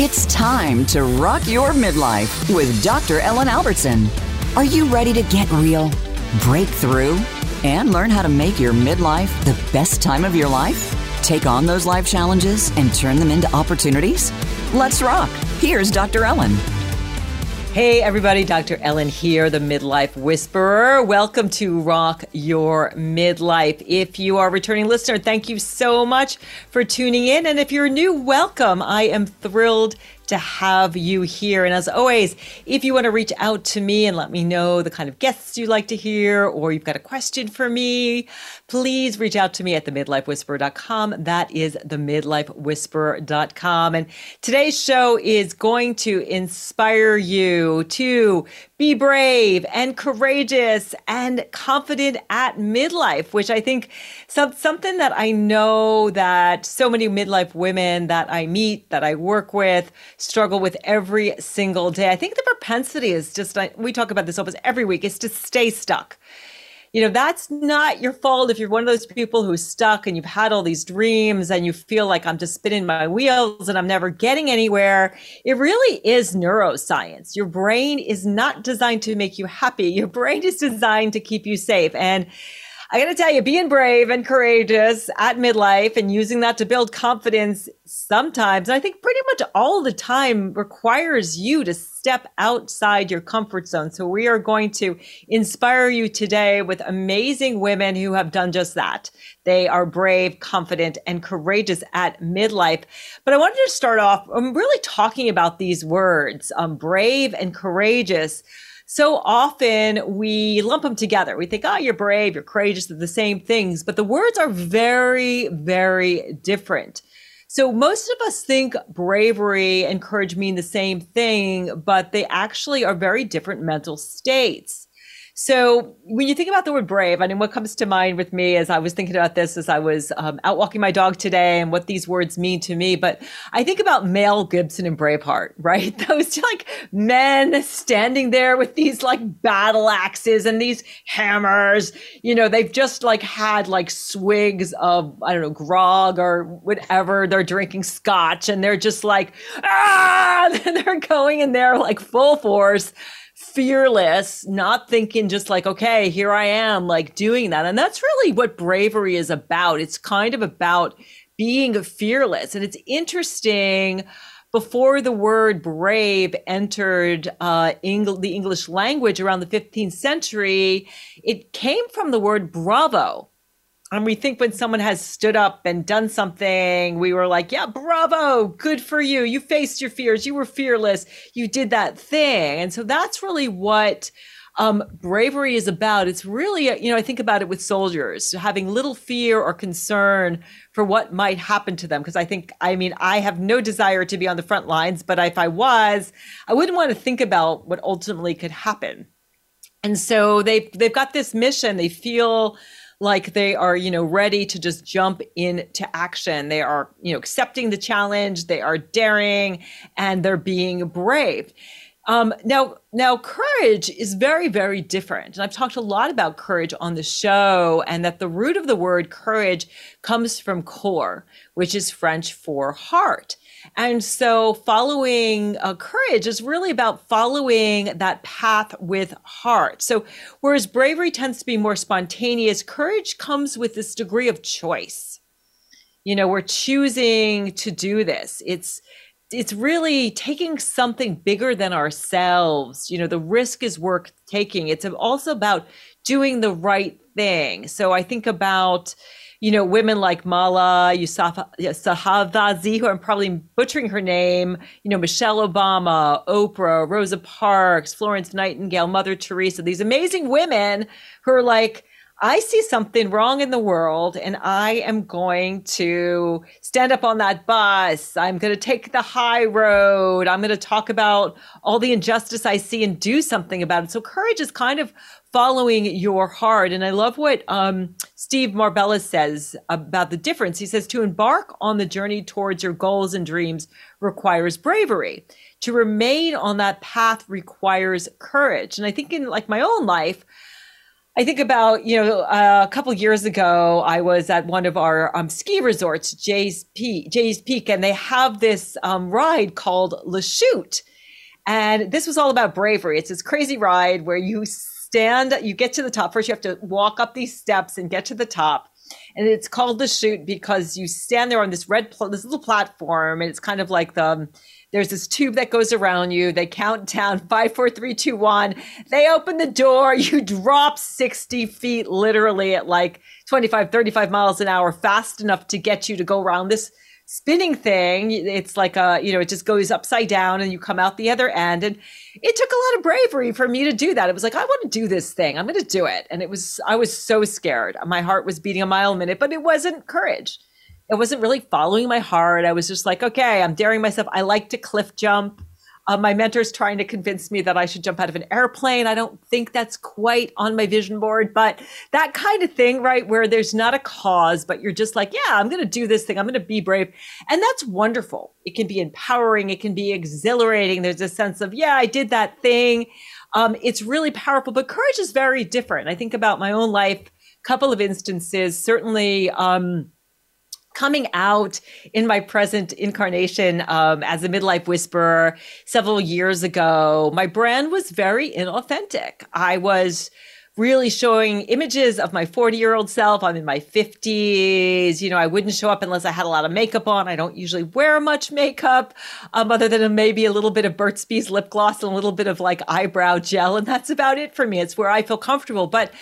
It's time to rock your midlife with Dr. Ellen Albertson. Are you ready to get real, break through, and learn how to make your midlife the best time of your life? Take on those life challenges and turn them into opportunities? Let's rock. Here's Dr. Ellen. Hey, everybody, Dr. Ellen here, the Midlife Whisperer. Welcome to Rock Your Midlife. If you are a returning listener, thank you so much for tuning in. And if you're new, welcome. I am thrilled to have you here. And as always, if you want to reach out to me and let me know the kind of guests you'd like to hear, or you've got a question for me, please reach out to me at themidlifewhisperer.com. That is themidlifewhisperer.com. And today's show is going to inspire you to be brave and courageous and confident at midlife, which I think some, something that I know that so many midlife women that I meet, that I work with, struggle with every single day. I think the propensity is just, we talk about this almost every week, is to stay stuck you know, that's not your fault if you're one of those people who's stuck and you've had all these dreams and you feel like I'm just spinning my wheels and I'm never getting anywhere. It really is neuroscience. Your brain is not designed to make you happy. Your brain is designed to keep you safe. And I got to tell you, being brave and courageous at midlife and using that to build confidence sometimes, I think pretty much all the time requires you to step outside your comfort zone. So we are going to inspire you today with amazing women who have done just that. They are brave, confident, and courageous at midlife. But I wanted to start off, I'm really talking about these words, um, brave and courageous so often we lump them together. We think, oh, you're brave, you're courageous, they're the same things, but the words are very, very different. So most of us think bravery and courage mean the same thing, but they actually are very different mental states. So when you think about the word brave, I mean, what comes to mind with me as I was thinking about this as I was um, out walking my dog today and what these words mean to me. But I think about Mel Gibson and Braveheart, right? Those like men standing there with these like battle axes and these hammers. You know, they've just like had like swigs of, I don't know, grog or whatever. They're drinking scotch and they're just like, ah, and they're going in there like full force fearless, not thinking just like, okay, here I am, like doing that. And that's really what bravery is about. It's kind of about being fearless. And it's interesting. Before the word brave entered uh, the English language around the 15th century, it came from the word bravo, and we think when someone has stood up and done something, we were like, yeah, bravo, good for you. You faced your fears. You were fearless. You did that thing. And so that's really what um, bravery is about. It's really, you know, I think about it with soldiers having little fear or concern for what might happen to them. Because I think, I mean, I have no desire to be on the front lines, but if I was, I wouldn't want to think about what ultimately could happen. And so they've, they've got this mission. They feel, like they are, you know, ready to just jump into action. They are, you know, accepting the challenge, they are daring, and they're being brave. Um, now, now, courage is very, very different. And I've talked a lot about courage on the show, and that the root of the word courage comes from cor, which is French for heart. And so following uh, courage is really about following that path with heart. So whereas bravery tends to be more spontaneous, courage comes with this degree of choice. You know, we're choosing to do this. It's it's really taking something bigger than ourselves. You know, the risk is worth taking. It's also about doing the right thing. So I think about you know, women like Mala Yousafzai, who I'm probably butchering her name, you know, Michelle Obama, Oprah, Rosa Parks, Florence Nightingale, Mother Teresa, these amazing women who are like, I see something wrong in the world and I am going to stand up on that bus. I'm going to take the high road. I'm going to talk about all the injustice I see and do something about it. So courage is kind of following your heart. And I love what um, Steve Maraboli says about the difference. He says to embark on the journey towards your goals and dreams requires bravery. To remain on that path requires courage. And I think in like my own life, I think about, you know, uh, a couple years ago, I was at one of our um, ski resorts, Jay's Peak, Jay's Peak, and they have this um, ride called Le Chute. And this was all about bravery. It's this crazy ride where you stand, you get to the top. First, you have to walk up these steps and get to the top. And it's called the chute because you stand there on this red, pl- this little platform, and it's kind of like the, there's this tube that goes around you. They count down five, four, three, two, one. They open the door. You drop 60 feet literally at like 25, 35 miles an hour, fast enough to get you to go around this spinning thing. It's like a, you know, it just goes upside down and you come out the other end. And it took a lot of bravery for me to do that. It was like, I want to do this thing. I'm going to do it. And it was, I was so scared. My heart was beating a mile a minute, but it wasn't courage. It wasn't really following my heart. I was just like, okay, I'm daring myself. I like to cliff jump. Uh, my mentor's trying to convince me that I should jump out of an airplane. I don't think that's quite on my vision board, but that kind of thing, right? Where there's not a cause, but you're just like, yeah, I'm going to do this thing. I'm going to be brave. And that's wonderful. It can be empowering. It can be exhilarating. There's a sense of, yeah, I did that thing. Um, it's really powerful, but courage is very different. I think about my own life, a couple of instances, certainly, um, coming out in my present incarnation um, as a midlife whisperer several years ago, my brand was very inauthentic. I was really showing images of my 40 year old self. I'm in my 50s. You know, I wouldn't show up unless I had a lot of makeup on. I don't usually wear much makeup, um, other than maybe a little bit of Burt's Bees lip gloss and a little bit of like eyebrow gel. And that's about it for me. It's where I feel comfortable. But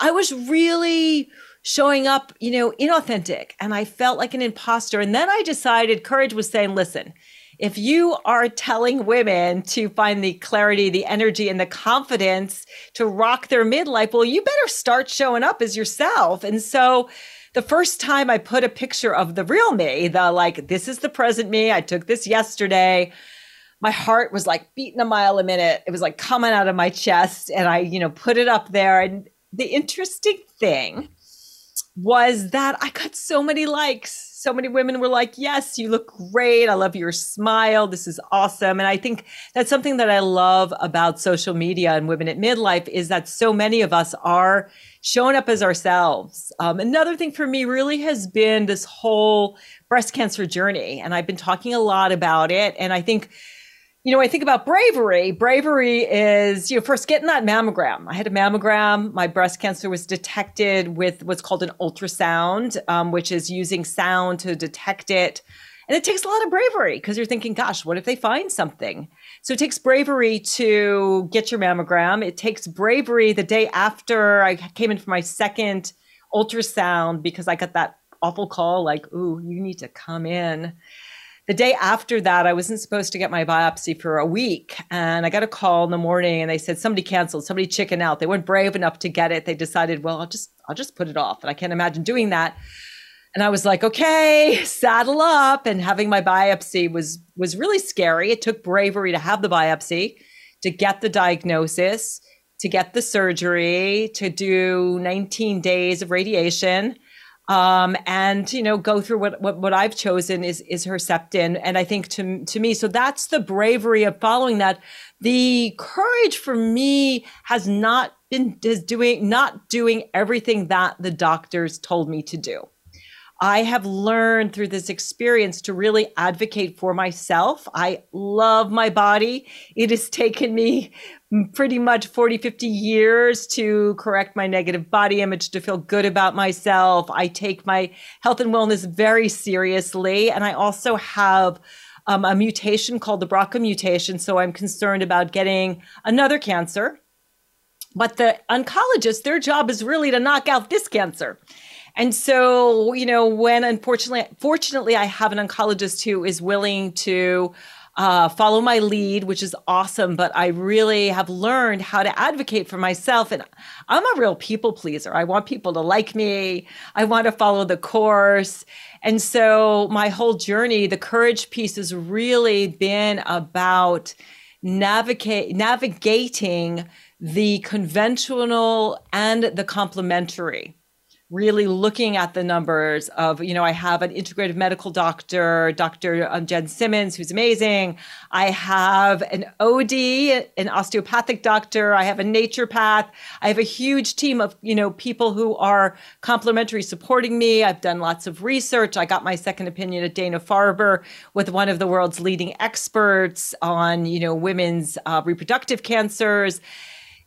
I was really showing up, you know, inauthentic. And I felt like an imposter. And then I decided courage was saying, listen, if you are telling women to find the clarity, the energy, and the confidence to rock their midlife, well, you better start showing up as yourself. And so, the first time I put a picture of the real me, the like, this is the present me, I took this yesterday. My heart was like beating a mile a minute. It was like coming out of my chest. And I, you know, put it up there. And the interesting thing was that I got so many likes. So many women were like, Yes, you look great. I love your smile. This is awesome. And I think that's something that I love about social media and women at midlife is that so many of us are showing up as ourselves. Um, another thing for me really has been this whole breast cancer journey. And I've been talking a lot about it. And I think you know, I think about bravery. Bravery is, you know, first getting that mammogram. I had a mammogram. My breast cancer was detected with what's called an ultrasound, um, which is using sound to detect it. And it takes a lot of bravery because you're thinking, gosh, what if they find something? So it takes bravery to get your mammogram. It takes bravery the day after I came in for my second ultrasound because I got that awful call like, ooh, you need to come in the day after that, I wasn't supposed to get my biopsy for a week. And I got a call in the morning and they said somebody canceled, somebody chickened out. They weren't brave enough to get it. They decided, well, I'll just, I'll just put it off. And I can't imagine doing that. And I was like, okay, saddle up. And having my biopsy was, was really scary. It took bravery to have the biopsy, to get the diagnosis, to get the surgery, to do 19 days of radiation um, and you know go through what, what what I've chosen is is Herceptin, and I think to to me, so that's the bravery of following that. The courage for me has not been is doing not doing everything that the doctors told me to do. I have learned through this experience to really advocate for myself. I love my body. It has taken me pretty much 40, 50 years to correct my negative body image, to feel good about myself. I take my health and wellness very seriously. And I also have um, a mutation called the BRCA mutation. So I'm concerned about getting another cancer. But the oncologists, their job is really to knock out this cancer. And so, you know, when unfortunately, fortunately, I have an oncologist who is willing to uh, follow my lead, which is awesome. But I really have learned how to advocate for myself. And I'm a real people pleaser. I want people to like me, I want to follow the course. And so my whole journey, the courage piece has really been about navigate navigating the conventional and the complementary really looking at the numbers of, you know, I have an integrative medical doctor, Dr. Um, Jen Simmons, who's amazing. I have an OD, an osteopathic doctor. I have a naturopath. I have a huge team of, you know, people who are complementary supporting me. I've done lots of research. I got my second opinion at Dana Farber with one of the world's leading experts on, you know, women's uh, reproductive cancers.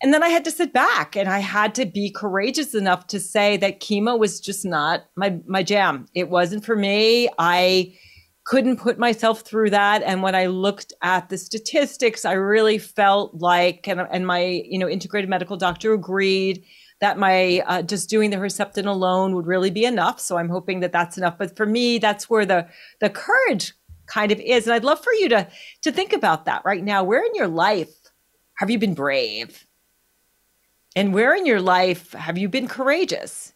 And then I had to sit back and I had to be courageous enough to say that chemo was just not my my jam. It wasn't for me. I couldn't put myself through that and when I looked at the statistics, I really felt like and, and my, you know, integrated medical doctor agreed that my uh, just doing the Herceptin alone would really be enough. So I'm hoping that that's enough. But for me, that's where the the courage kind of is. And I'd love for you to to think about that right now. Where in your life have you been brave? And where in your life have you been courageous?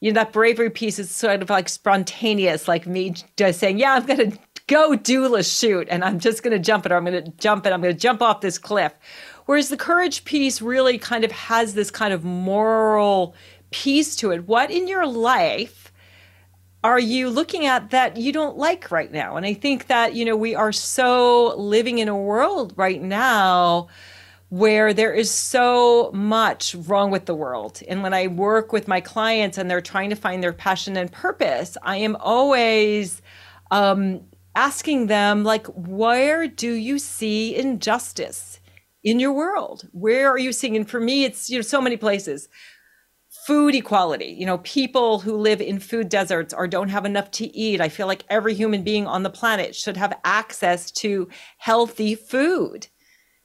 You know, that bravery piece is sort of like spontaneous, like me just saying, Yeah, I'm going to go do a shoot and I'm just going to jump it or I'm going to jump it. I'm going to jump off this cliff. Whereas the courage piece really kind of has this kind of moral piece to it. What in your life are you looking at that you don't like right now? And I think that, you know, we are so living in a world right now where there is so much wrong with the world. And when I work with my clients and they're trying to find their passion and purpose, I am always um, asking them, like, where do you see injustice in your world? Where are you seeing? And for me, it's you know so many places. Food equality, you know, people who live in food deserts or don't have enough to eat. I feel like every human being on the planet should have access to healthy food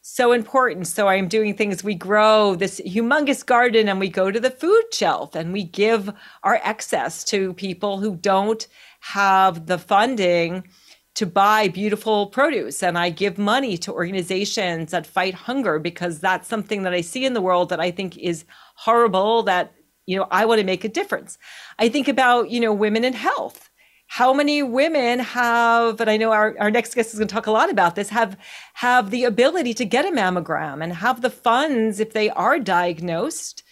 so important. So I'm doing things. We grow this humongous garden and we go to the food shelf and we give our excess to people who don't have the funding to buy beautiful produce. And I give money to organizations that fight hunger because that's something that I see in the world that I think is horrible that, you know, I want to make a difference. I think about, you know, women in health how many women have and i know our, our next guest is going to talk a lot about this have have the ability to get a mammogram and have the funds if they are diagnosed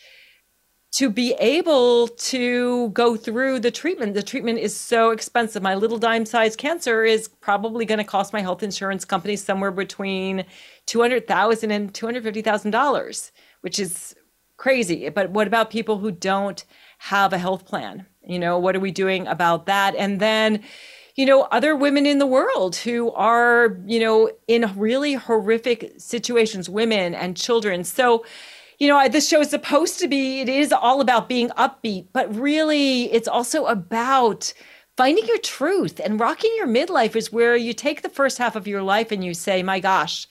to be able to go through the treatment. The treatment is so expensive. My little dime sized cancer is probably going to cost my health insurance company somewhere between 200000 and $250000 which is crazy. But what about people who don't have a health plan you know, what are we doing about that? And then, you know, other women in the world who are, you know, in really horrific situations, women and children. So, you know, this show is supposed to be, it is all about being upbeat, but really it's also about finding your truth and rocking your midlife is where you take the first half of your life and you say, my gosh,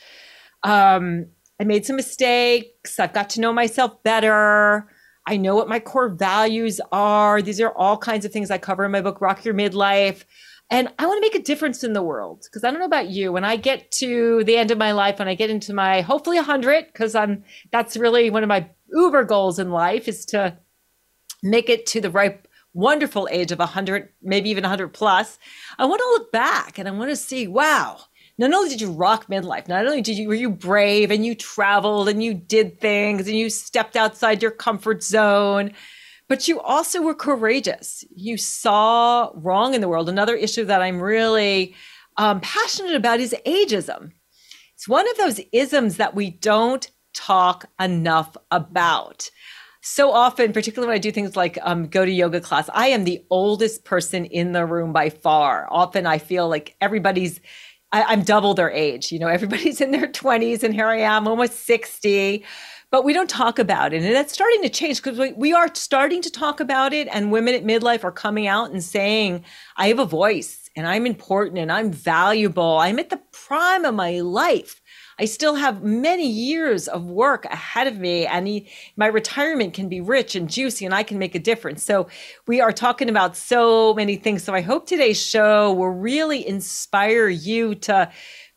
um, I made some mistakes. I've got to know myself better. I know what my core values are. These are all kinds of things I cover in my book, Rock Your Midlife. And I want to make a difference in the world because I don't know about you. When I get to the end of my life, when I get into my hopefully 100, because I'm that's really one of my uber goals in life is to make it to the right wonderful age of 100, maybe even 100 plus. I want to look back and I want to see, wow, not only did you rock midlife, not only did you were you brave and you traveled and you did things and you stepped outside your comfort zone, but you also were courageous. You saw wrong in the world. Another issue that I'm really um, passionate about is ageism. It's one of those isms that we don't talk enough about so often, particularly when I do things like um, go to yoga class, I am the oldest person in the room by far. Often I feel like everybody's I, am double their age. You know, everybody's in their 20s, and here I am, almost 60. But we don't talk about it. And that's starting to change because we, we are starting to talk about it. And women at midlife are coming out and saying, I have a voice and I'm important and I'm valuable. I'm at the prime of my life. I still have many years of work ahead of me, and he, my retirement can be rich and juicy, and I can make a difference. So, we are talking about so many things. So, I hope today's show will really inspire you to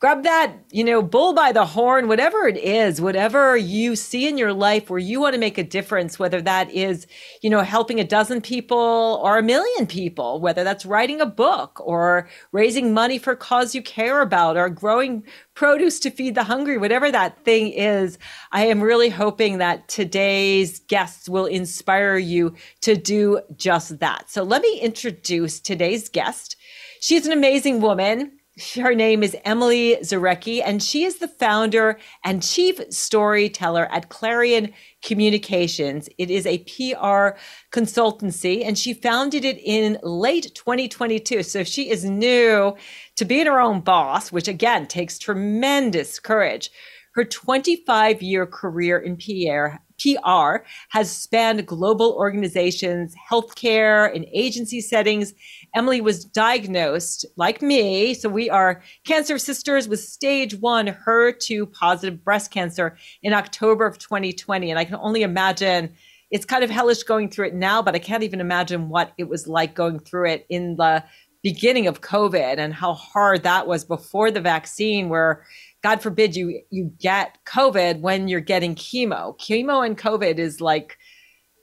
grab that, you know, bull by the horn, whatever it is, whatever you see in your life where you want to make a difference, whether that is, you know, helping a dozen people or a million people, whether that's writing a book or raising money for a cause you care about or growing produce to feed the hungry, whatever that thing is. I am really hoping that today's guests will inspire you to do just that. So let me introduce today's guest. She's an amazing woman her name is Emily Zarecki, and she is the founder and chief storyteller at Clarion Communications. It is a PR consultancy, and she founded it in late 2022. So she is new to being her own boss, which again takes tremendous courage. Her 25 year career in PR PR has spanned global organizations, healthcare, and agency settings. Emily was diagnosed, like me, so we are cancer sisters with stage one HER2 positive breast cancer in October of 2020. And I can only imagine it's kind of hellish going through it now, but I can't even imagine what it was like going through it in the beginning of COVID and how hard that was before the vaccine, where God forbid you you get COVID when you're getting chemo. Chemo and COVID is like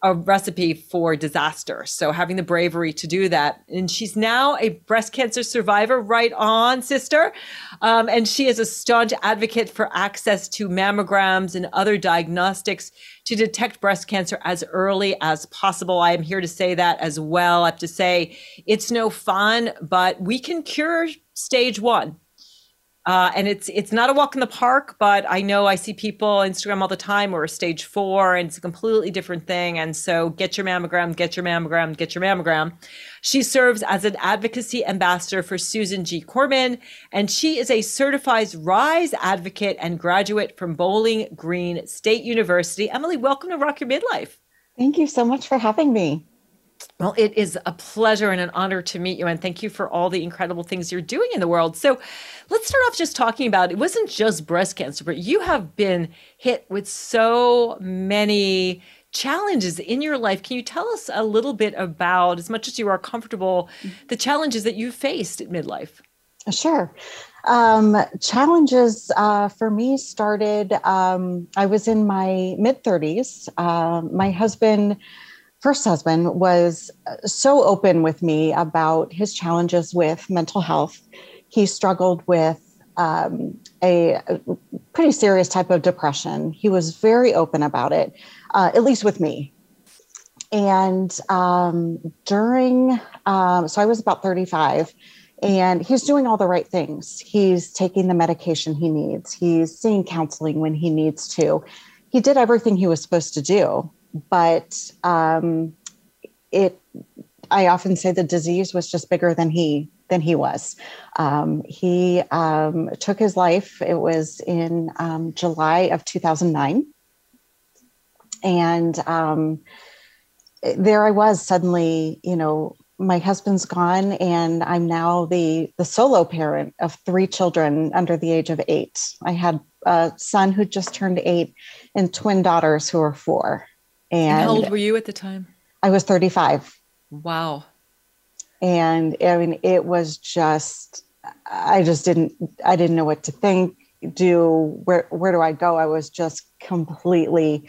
a recipe for disaster. So having the bravery to do that. And she's now a breast cancer survivor, right on, sister. Um, and she is a staunch advocate for access to mammograms and other diagnostics to detect breast cancer as early as possible. I am here to say that as well. I have to say it's no fun, but we can cure stage one uh, and it's it's not a walk in the park, but I know I see people on Instagram all the time are stage four, and it's a completely different thing. And so, get your mammogram, get your mammogram, get your mammogram. She serves as an advocacy ambassador for Susan G. Komen, and she is a certified RISE advocate and graduate from Bowling Green State University. Emily, welcome to Rock Your Midlife. Thank you so much for having me. Well, it is a pleasure and an honor to meet you. And thank you for all the incredible things you're doing in the world. So let's start off just talking about it wasn't just breast cancer, but you have been hit with so many challenges in your life. Can you tell us a little bit about, as much as you are comfortable, the challenges that you faced at midlife? Sure. Um, challenges uh, for me started, um, I was in my mid 30s. Uh, my husband first husband was uh, so open with me about his challenges with mental health. He struggled with um, a, pretty serious type of depression. He was very open about it, uh, at least with me. And um, during, um, so I was about 35, and he's doing all the right things. He's taking the medication he needs, he's seeing counseling when he needs to. He did everything he was supposed to do but um, it I often say the disease was just bigger than he than he was. Um, he um, took his life. It was in um, July of 2009, and um, there I was suddenly. You know, my husband's gone, and I'm now the the solo parent of three children under the age of eight. I had a son who just turned eight, and twin daughters who are four. And, and how old were you at the time? I was 35. Wow. And I mean, it was just, I just didn't, I didn't know what to think, do, where, where do I go? I was just completely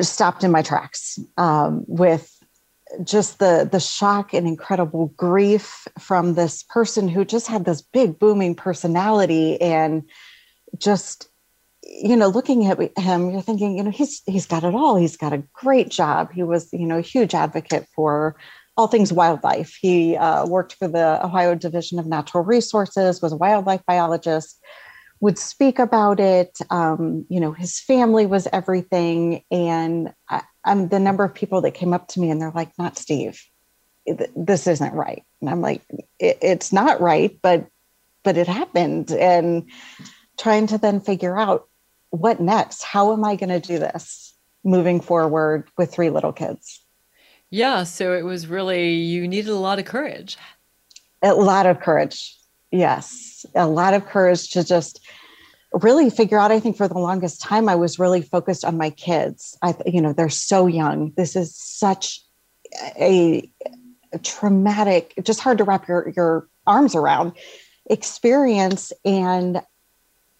stopped in my tracks um, with just the the shock and incredible grief from this person who just had this big booming personality and just you know, looking at him, you're thinking, you know, he's he's got it all. He's got a great job. He was, you know, a huge advocate for all things wildlife. He uh, worked for the Ohio Division of Natural Resources, was a wildlife biologist, would speak about it. Um, you know, his family was everything, and I, I'm the number of people that came up to me and they're like, "Not Steve, this isn't right," and I'm like, it, "It's not right, but but it happened," and trying to then figure out what next? How am I going to do this moving forward with three little kids? Yeah. So it was really, you needed a lot of courage. A lot of courage. Yes. A lot of courage to just really figure out. I think for the longest time, I was really focused on my kids. I, you know, they're so young. This is such a, a traumatic, just hard to wrap your, your arms around experience. And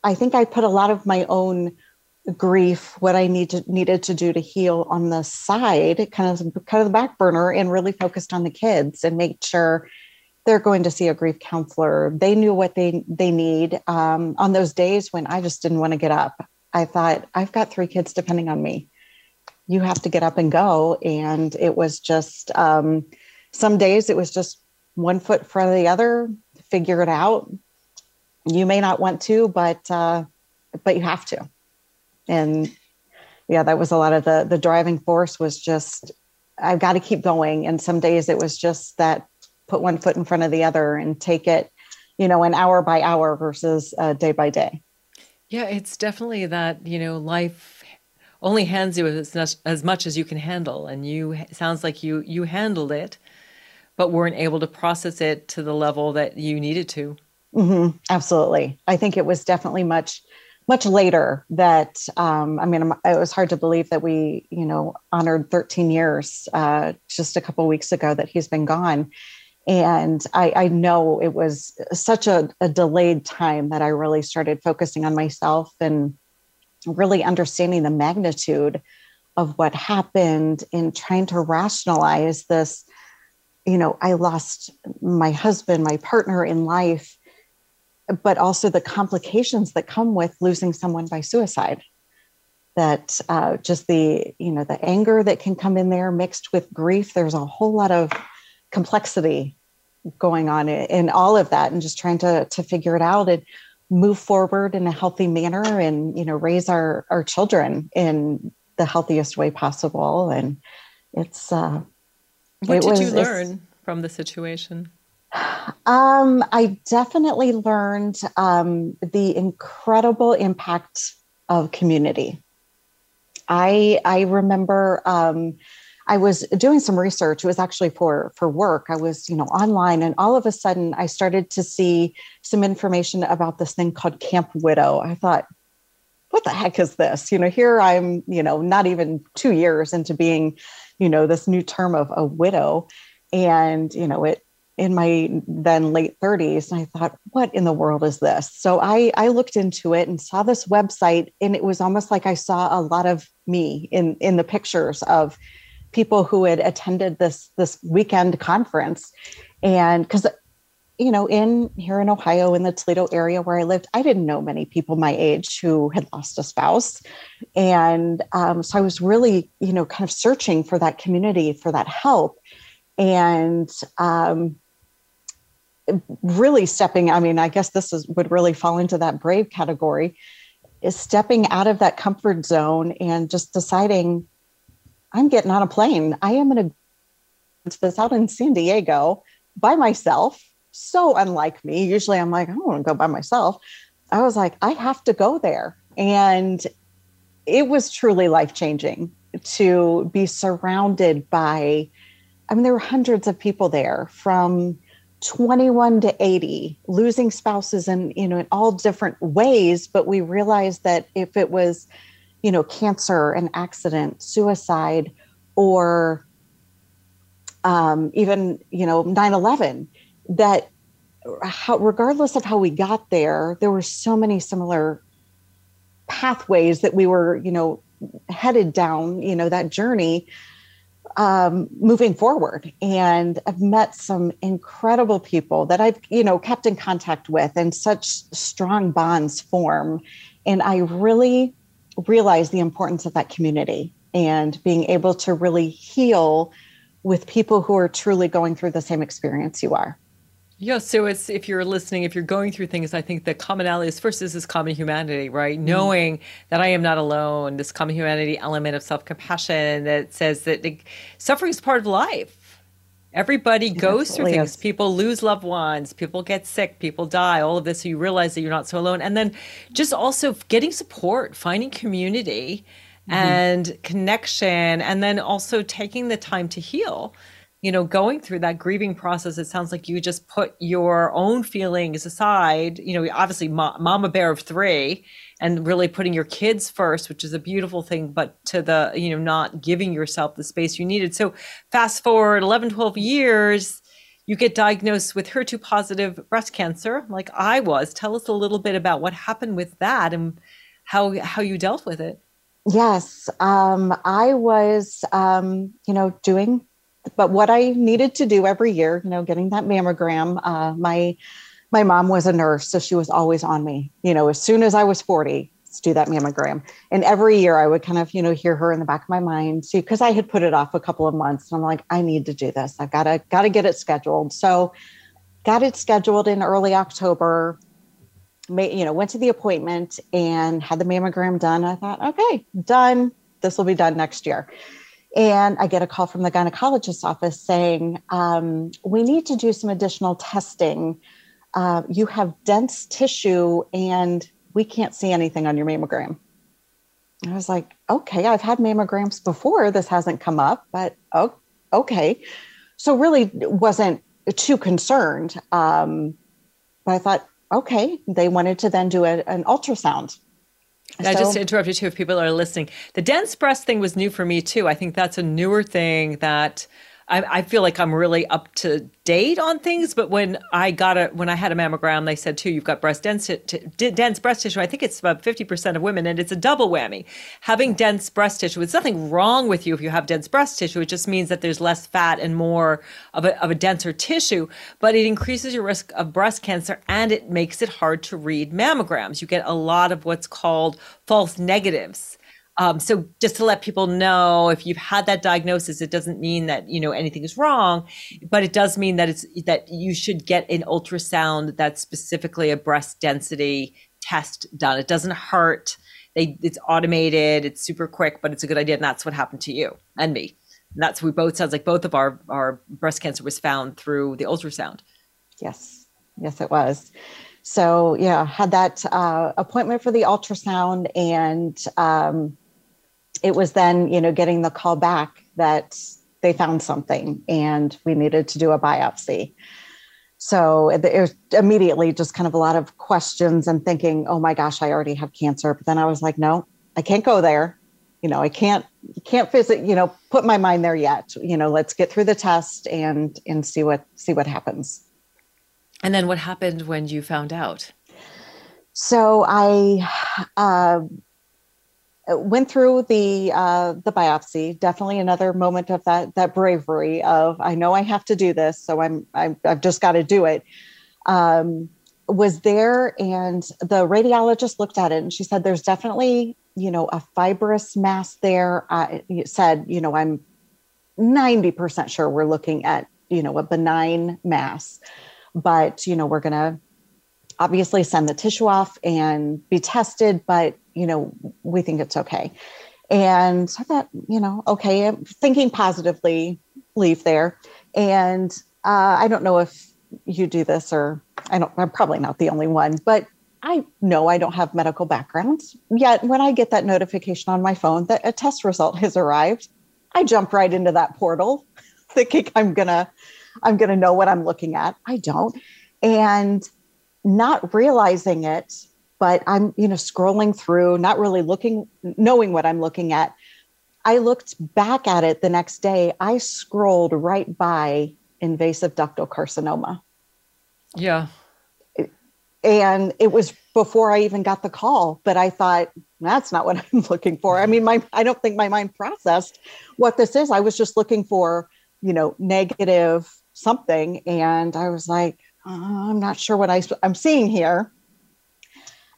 I think I put a lot of my own grief, what I need to, needed to do to heal on the side, kind of kind of the back burner, and really focused on the kids and make sure they're going to see a grief counselor. They knew what they they need. Um, on those days when I just didn't want to get up, I thought I've got three kids depending on me. You have to get up and go, and it was just um, some days it was just one foot in front of the other. Figure it out. You may not want to, but uh, but you have to. And yeah that was a lot of the the driving force was just i've got to keep going. And some days it was just that put one foot in front of the other and take it you know an hour by hour versus uh, day by day. Yeah it's definitely that you know life only hands you as as much as you can handle. And you sounds like you you handled it but weren't able to process it to the level that you needed to mm-hmm. absolutely i think it was definitely much much later that um, I mean, it was hard to believe that we, you know, honored 13 years uh, just a couple weeks ago that he's been gone. And I, I know it was such a, a delayed time that I really started focusing on myself and really understanding the magnitude of what happened in trying to rationalize this. You know, I lost my husband, my partner in life but also the complications that come with losing someone by suicide. That uh, just the you know the anger that can come in there mixed with grief there's a whole lot of complexity going on in all of that and just trying to to figure it out and move forward in a healthy manner and you know raise our our children in the healthiest way possible. And it's uh what it did was, you learn from the situation um, I definitely learned um, the incredible impact of community. I I remember um, I was doing some research. It was actually for for work. I was you know online, and all of a sudden I started to see some information about this thing called Camp Widow. I thought, what the heck is this? You know, here I'm you know not even two years into being you know this new term of a widow, and you know it in my then late 30s and i thought what in the world is this? So i i looked into it and saw this website and it was almost like i saw a lot of me in in the pictures of people who had attended this this weekend conference. And because you know in here in ohio in the toledo area where i lived i didn't know many people my age who had lost a spouse. And um, so i was really you know kind of searching for that community for that help. And um, really stepping i mean i guess this is would really fall into that brave category is stepping out of that comfort zone and just deciding i'm getting on a plane. I am going to this out in san diego by myself. So unlike me usually i'm like i don't want to go by myself. I was like i have to go there. And it was truly life changing to be surrounded by i mean there were hundreds of people there from 21 to 80 losing spouses in you know in all different ways but we realized that if it was you know cancer an accident suicide or um, even you know 9-11 that how, regardless of how we got there there were so many similar pathways that we were you know headed down you know that journey um, moving forward. And I've met some incredible people that I've, you know, kept in contact with and such strong bonds form. And I really realize the importance of that community and being able to really heal with people who are truly going through the same experience you are. Yeah, so it's if you're listening, if you're going through things, I think the commonality is first is this common humanity, right? Mm-hmm. Knowing that I am not alone, this common humanity element of self compassion that says that suffering is part of life. Everybody goes through things. Is. People lose loved ones, people get sick, people die, all of this. So you realize that you're not so alone. And then just also getting support, finding community mm-hmm. and connection, and then also taking the time to heal you know, going through that grieving process, it sounds like you just put your own feelings aside, you know, obviously ma- mama bear of three and really putting your kids first, which is a beautiful thing, but to the, you know, not giving yourself the space you needed. So fast forward 11, 12 years, you get diagnosed with HER2 positive breast cancer, like I was. Tell us a little bit about what happened with that and how how you dealt with it. Yes, um, I was, um, you know, doing, but what I needed to do every year, you know, getting that mammogram. Uh, my my mom was a nurse, so she was always on me. You know, as soon as I was forty, let's do that mammogram. And every year, I would kind of, you know, hear her in the back of my mind, see, because I had put it off a couple of months, and I'm like, I need to do this. I've got to got to get it scheduled. So, got it scheduled in early October made, you know, went to the appointment and had the mammogram done. I thought, okay, done. This will be done next year. And I get a call from the gynecologist's office saying, um, we need to do some additional testing. Uh, you have dense tissue and we can't see anything on your mammogram. I was like, okay, I've had mammograms before. This hasn't come up, but oh, okay. So really wasn't too concerned. Um, but I thought, okay, they wanted to then do a, an ultrasound. I just interrupted too if people are listening. The dense breast thing was new for me too. I think that's a newer thing that I, I, feel like I'm really up to date on things. But when I got a when I had a mammogram, they said too, you've got breast dense dense breast tissue. I think it's about 50 percent of women, and it's a double whammy. Having dense breast tissue, it's nothing wrong with you if you have dense breast tissue. It just means that there's less fat and more of a of a denser tissue. But it increases your risk of breast cancer, and it makes it hard to read mammograms. You get a lot of what's called false negatives um, so just to let people know, if you've had that diagnosis, it doesn't mean that you know anything is wrong, but it does mean that it's that you should get an ultrasound that's specifically a breast density test done. It doesn't hurt. They, it's automated. It's super quick, but it's a good idea, and that's what happened to you and me. And that's we both sounds like both of our our breast cancer was found through the ultrasound. Yes, yes, it was so yeah had that uh, appointment for the ultrasound and um, it was then, you know, getting the call back that they found something and we needed to do a biopsy. So it, was immediately just kind of a lot of questions and thinking, oh my gosh, I already have cancer. But then I was like, no, I can't go there. You know, I can't can't visit, you know, put my mind there yet. You know, let's get through the test and and see what see what happens. And then what happened when you found out? So I uh, went through the uh, the biopsy. Definitely another moment of that that bravery of I know I have to do this, so I'm, i have just got to do it. Um, was there, and the radiologist looked at it, and she said, "There's definitely you know a fibrous mass there." I said, "You know, I'm 90% sure we're looking at you know a benign mass, but you know we're gonna." obviously send the tissue off and be tested but you know, we think it's okay. And so I thought, you know, okay, I'm thinking positively, leave there. And uh, I don't know if you do this or I don't, I'm probably not the only one, but I know I don't have medical background. Yet when I get that notification on my phone that a test result has arrived, I jump right into that portal thinking I'm gonna I'm gonna know what I'm looking at. I don't. And not realizing it but I'm, you know, scrolling through, not really looking, knowing what I'm looking at. I looked back at it the next day. I scrolled right by invasive ductal carcinoma. Yeah. And it was before I even got the call, but I thought that's not what I'm looking for. I mean, my I don't think my mind processed what this is. I was just looking for, you know, negative something, and I was like, oh, I'm not sure what I, I'm seeing here.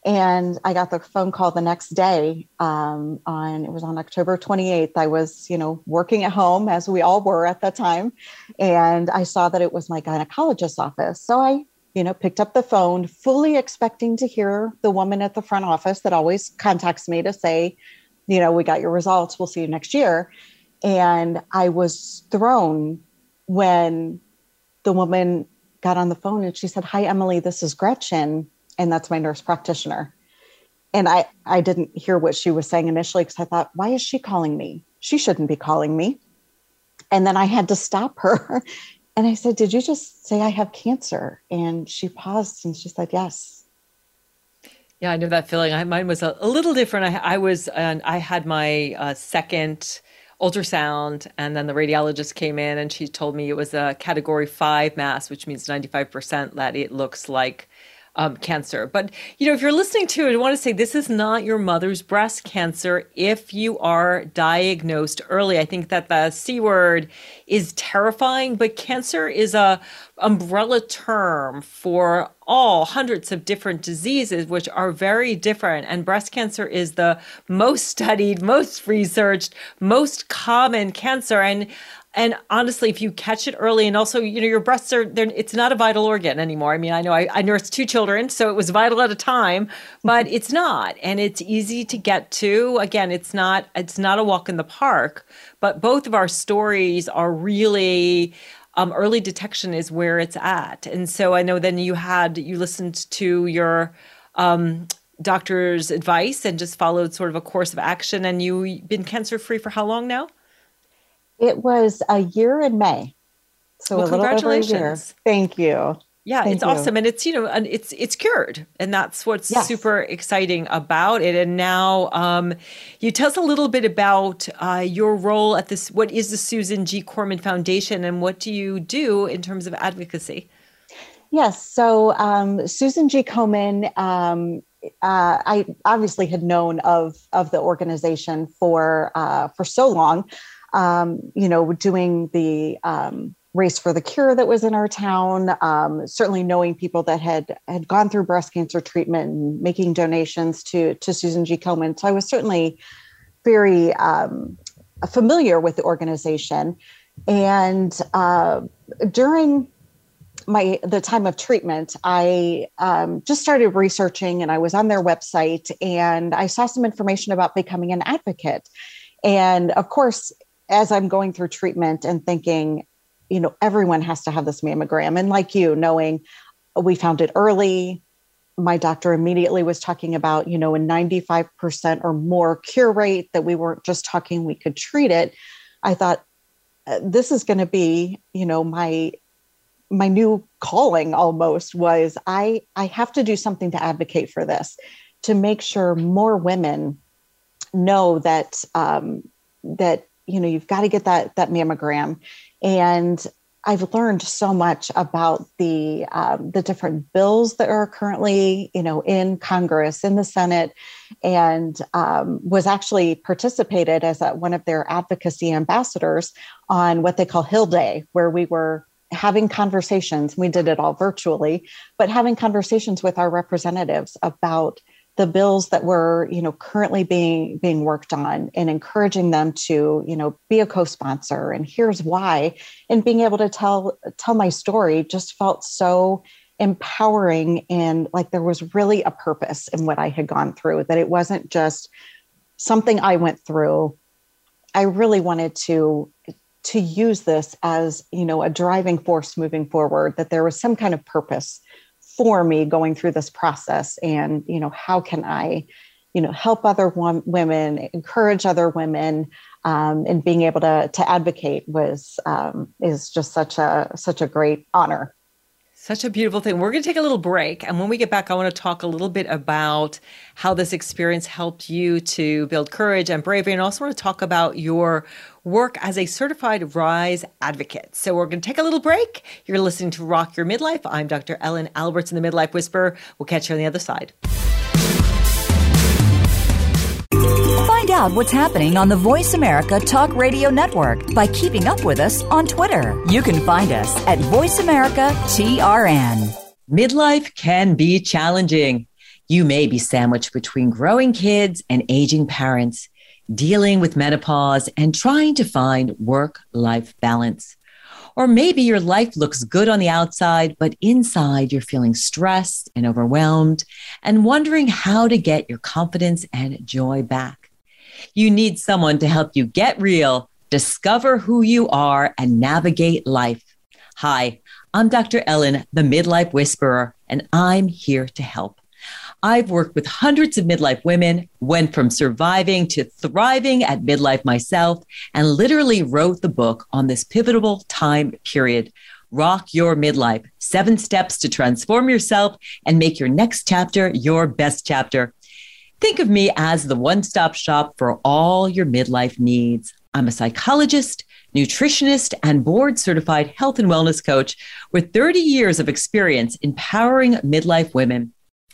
And I got the phone call the next day um, on, it was on October 28th. I was, you know, working at home as we all were at that time. And I saw that it was my gynecologist's office. So I, you know, picked up the phone, fully expecting to hear the woman at the front office that always contacts me to say, you know, we got your results. We'll see you next year. And I was thrown when the woman got on the phone and she said, Hi, Emily, this is Gretchen and that's my nurse practitioner. And I, I didn't hear what she was saying initially because I thought, why is she calling me? She shouldn't be calling me. And then I had to stop her. And I said, Did you just say I have cancer? And she paused and she said, Yes. Yeah, I know that feeling. I, mine was a, a little different. I, I was, and I had my uh, second ultrasound and then the radiologist came in and she told me it was a category 5 mass which means 95% that it looks like um, cancer. But, you know, if you're listening to it, I want to say this is not your mother's breast cancer if you are diagnosed early. I think that the C word is terrifying, but cancer is a umbrella term for all hundreds of different diseases, which are very different. And breast cancer is the most studied, most researched, most common cancer. And and honestly, if you catch it early, and also, you know, your breasts are, it's not a vital organ anymore. I mean, I know I, I nursed two children, so it was vital at a time, but it's not. And it's easy to get to. Again, it's not, it's not a walk in the park, but both of our stories are really, um, early detection is where it's at. And so I know then you had, you listened to your, um, doctor's advice and just followed sort of a course of action and you've been cancer free for how long now? It was a year in May. So well, a little over a year. Thank you. Yeah, Thank it's you. awesome, and it's you know, and it's it's cured, and that's what's yes. super exciting about it. And now, um, you tell us a little bit about uh, your role at this. What is the Susan G. Komen Foundation, and what do you do in terms of advocacy? Yes, so um, Susan G. Komen. Um, uh, I obviously had known of of the organization for uh, for so long um, you know, doing the um, race for the cure that was in our town. Um, certainly, knowing people that had had gone through breast cancer treatment and making donations to to Susan G. Komen. So I was certainly very um, familiar with the organization. And uh, during my the time of treatment, I um, just started researching, and I was on their website, and I saw some information about becoming an advocate. And of course, as I'm going through treatment and thinking, you know, everyone has to have this mammogram. And like you, knowing we found it early, my doctor immediately was talking about, you know, a 95% or more cure rate, that we weren't just talking we could treat it. I thought, uh, this is going to be, you know, my my new calling almost was I I have to do something to advocate for this, to make sure more women know that um, that you know you've got to get that that mammogram and I've learned so much about the um, the different bills that are currently, you know, in Congress, in the Senate, and um, was actually participated as a, one of their advocacy ambassadors on what they call Hill Day, where we were having conversations. We did it all virtually, but having conversations with our representatives about the bills that were you know currently being being worked on and encouraging them to you know be a co-sponsor. And here's why. And being able to tell tell my story just felt so empowering and like there was really a purpose in what I had gone through that it wasn't just something I went through. I really wanted to to use this as you know a driving force moving forward that there was some kind of purpose for me going through this process and you know how can i you know help other women encourage other women um, and being able to to advocate was um, is just such a such a great honor such a beautiful thing. We're going to take a little break. And when we get back, I want to talk a little bit about how this experience helped you to build courage and bravery. And also want to talk about your work as a certified RISE advocate. So we're going to take a little break. You're listening to Rock Your Midlife. I'm Dr. Ellen Albertson the Midlife Whisper. We'll catch you on the other side. Out what's happening on the Voice America Talk Radio Network by keeping up with us on Twitter. You can find us at Voice America TRN. Midlife can be challenging. You may be sandwiched between growing kids and aging parents, dealing with menopause, and trying to find work life balance. Or maybe your life looks good on the outside, but inside you're feeling stressed and overwhelmed and wondering how to get your confidence and joy back. You need someone to help you get real, discover who you are, and navigate life. Hi, I'm Dr. Ellen, the Midlife Whisperer, and I'm here to help. I've worked with hundreds of midlife women, went from surviving to thriving at midlife myself, and literally wrote the book on this pivotal time period. Rock Your Midlife Seven Steps to Transform Yourself and Make Your Next Chapter Your Best Chapter. Think of me as the one stop shop for all your midlife needs. I'm a psychologist, nutritionist, and board certified health and wellness coach with 30 years of experience empowering midlife women.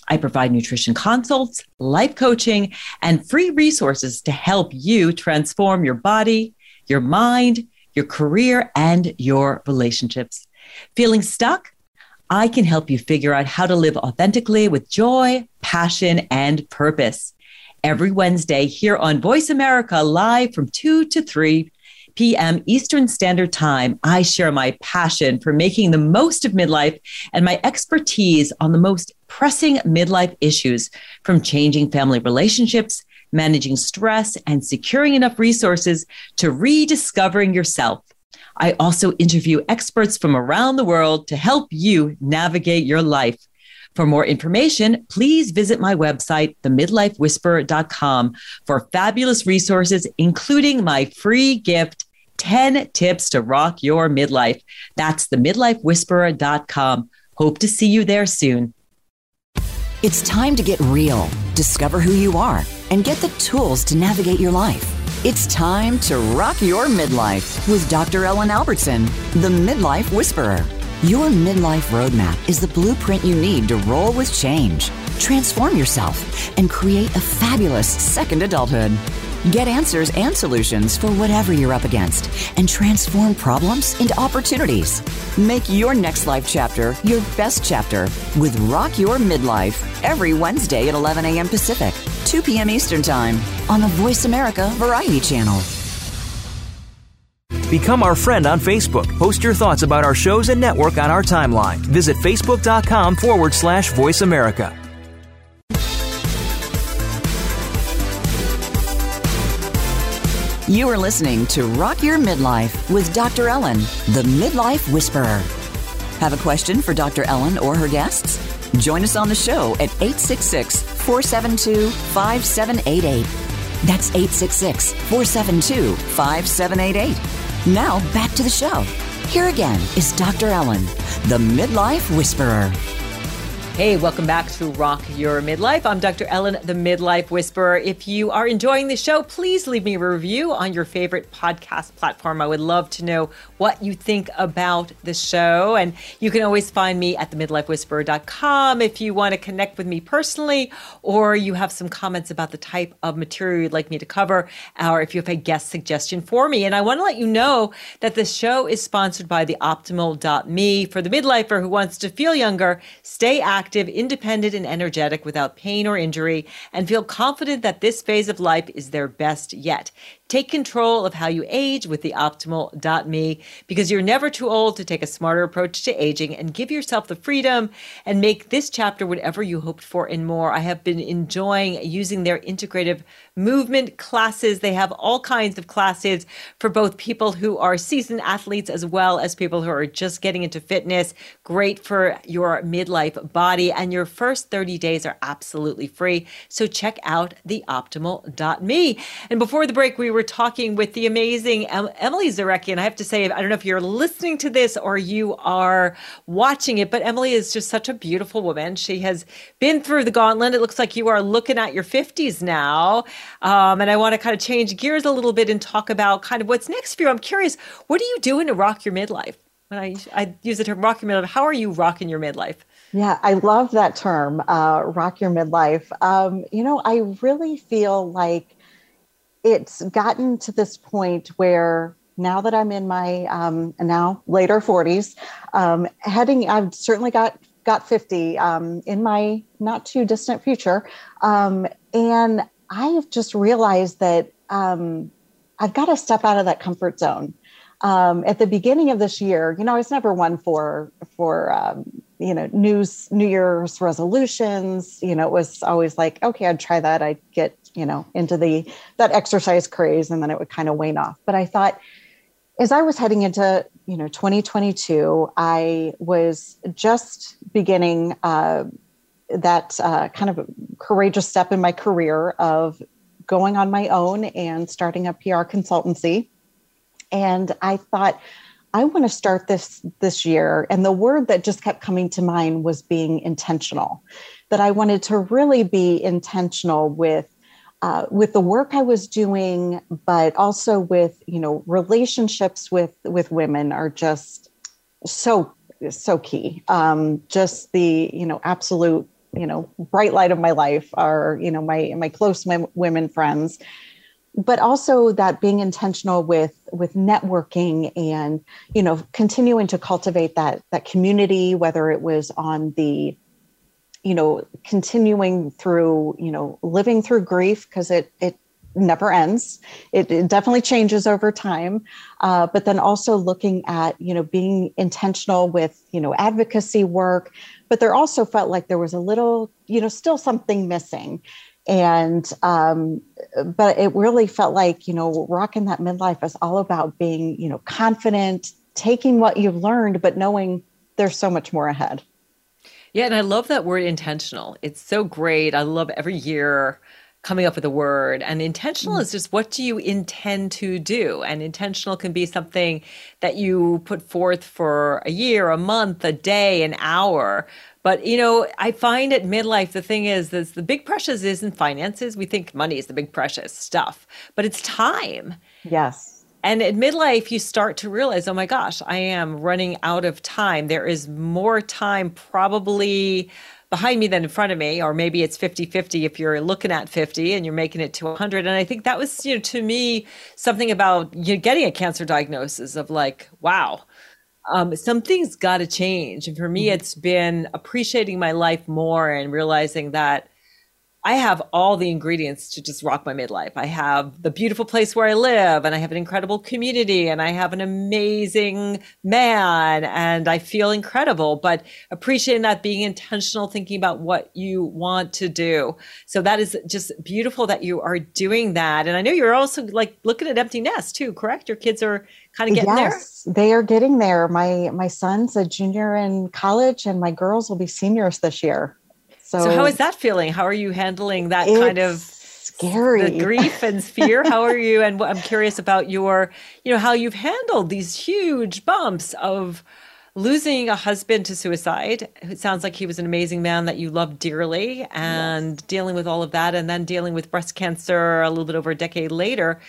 I provide nutrition consults, life coaching, and free resources to help you transform your body, your mind, your career, and your relationships. Feeling stuck? I can help you figure out how to live authentically with joy, passion, and purpose. Every Wednesday here on Voice America, live from 2 to 3 p.m. Eastern Standard Time, I share my passion for making the most of midlife and my expertise on the most pressing midlife issues from changing family relationships, managing stress, and securing enough resources to rediscovering yourself. I also interview experts from around the world to help you navigate your life. For more information, please visit my website, themidlifewhisperer.com, for fabulous resources, including my free gift 10 tips to rock your midlife. That's themidlifewhisperer.com. Hope to see you there soon. It's time to get real, discover who you are, and get the tools to navigate your life. It's time to rock your midlife with Dr. Ellen Albertson, the Midlife Whisperer. Your midlife roadmap is the blueprint you need to roll with change, transform yourself, and create a fabulous second adulthood. Get answers and solutions for whatever you're up against and transform problems into opportunities. Make your next life chapter your best chapter with Rock Your Midlife every Wednesday at 11 a.m. Pacific, 2 p.m. Eastern Time on the Voice America Variety Channel. Become our friend on Facebook. Post your thoughts about our shows and network on our timeline. Visit facebook.com forward slash voice America. You are listening to Rock Your Midlife with Dr. Ellen, the Midlife Whisperer. Have a question for Dr. Ellen or her guests? Join us on the show at 866 472 5788. That's 866 472 5788. Now back to the show. Here again is Dr. Ellen, the Midlife Whisperer. Hey, welcome back to Rock Your Midlife. I'm Dr. Ellen, the Midlife Whisperer. If you are enjoying the show, please leave me a review on your favorite podcast platform. I would love to know what you think about the show. And you can always find me at themidlifewhisperer.com if you want to connect with me personally, or you have some comments about the type of material you'd like me to cover, or if you have a guest suggestion for me. And I want to let you know that the show is sponsored by the optimal.me for the midlifer who wants to feel younger, stay active active, independent, and energetic without pain or injury, and feel confident that this phase of life is their best yet. Take control of how you age with the optimal.me because you're never too old to take a smarter approach to aging and give yourself the freedom and make this chapter whatever you hoped for and more. I have been enjoying using their integrative movement classes. They have all kinds of classes for both people who are seasoned athletes as well as people who are just getting into fitness. Great for your midlife body. And your first 30 days are absolutely free. So check out the optimal.me. And before the break, we were talking with the amazing Emily Zarecki. And I have to say, I don't know if you're listening to this or you are watching it, but Emily is just such a beautiful woman. She has been through the gauntlet. It looks like you are looking at your 50s now. Um, and I want to kind of change gears a little bit and talk about kind of what's next for you. I'm curious, what are you doing to rock your midlife? When I, I use the term rock your midlife, how are you rocking your midlife? Yeah, I love that term, uh, rock your midlife. Um, you know, I really feel like it's gotten to this point where now that I'm in my um, now later 40s, um, heading, I've certainly got got 50 um, in my not too distant future, um, and I have just realized that um, I've got to step out of that comfort zone. Um, at the beginning of this year, you know, I was never one for for you know news New Year's resolutions. You know, it was always like, okay, I'd try that. I'd get you know into the that exercise craze and then it would kind of wane off but i thought as i was heading into you know 2022 i was just beginning uh, that uh, kind of courageous step in my career of going on my own and starting a pr consultancy and i thought i want to start this this year and the word that just kept coming to mind was being intentional that i wanted to really be intentional with uh, with the work I was doing, but also with you know relationships with with women are just so so key. Um, just the you know absolute you know bright light of my life are you know my my close my women friends but also that being intentional with with networking and you know continuing to cultivate that that community whether it was on the you know continuing through you know living through grief because it it never ends. It, it definitely changes over time. Uh, but then also looking at you know being intentional with you know advocacy work. But there also felt like there was a little you know still something missing and um, but it really felt like you know rocking that midlife is all about being you know confident taking what you've learned but knowing there's so much more ahead. Yeah and i love that word intentional. It's so great. I love every year coming up with a word. And intentional mm. is just what do you intend to do? And intentional can be something that you put forth for a year a month a day an hour but you know, I find at midlife the thing is that the big precious isn't finances. We think money is the big precious stuff, but it's time. Yes. And at midlife, you start to realize, oh my gosh, I am running out of time. There is more time probably behind me than in front of me, or maybe it's 50 50 if you're looking at 50 and you're making it to 100. And I think that was, you know, to me, something about you know, getting a cancer diagnosis of like, wow, um, something's got to change. And for me, mm-hmm. it's been appreciating my life more and realizing that I have all the ingredients to just rock my midlife. I have the beautiful place where I live, and I have an incredible community, and I have an amazing man, and I feel incredible. But appreciating that, being intentional, thinking about what you want to do. So that is just beautiful that you are doing that. And I know you're also like looking at empty nest too, correct? Your kids are kind of getting yes, there. They are getting there. My my son's a junior in college, and my girls will be seniors this year. So, so how is that feeling? How are you handling that kind of scary the grief and fear? how are you? And I'm curious about your, you know, how you've handled these huge bumps of losing a husband to suicide. It sounds like he was an amazing man that you loved dearly, and yes. dealing with all of that, and then dealing with breast cancer a little bit over a decade later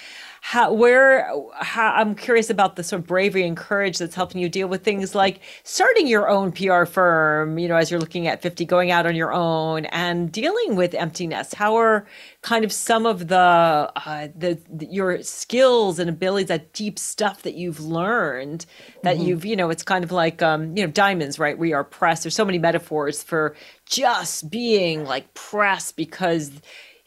how where how, i'm curious about the sort of bravery and courage that's helping you deal with things like starting your own pr firm you know as you're looking at 50 going out on your own and dealing with emptiness how are kind of some of the uh, the, the, your skills and abilities that deep stuff that you've learned that mm-hmm. you've you know it's kind of like um you know diamonds right? We are pressed. There's so many metaphors for just being like pressed because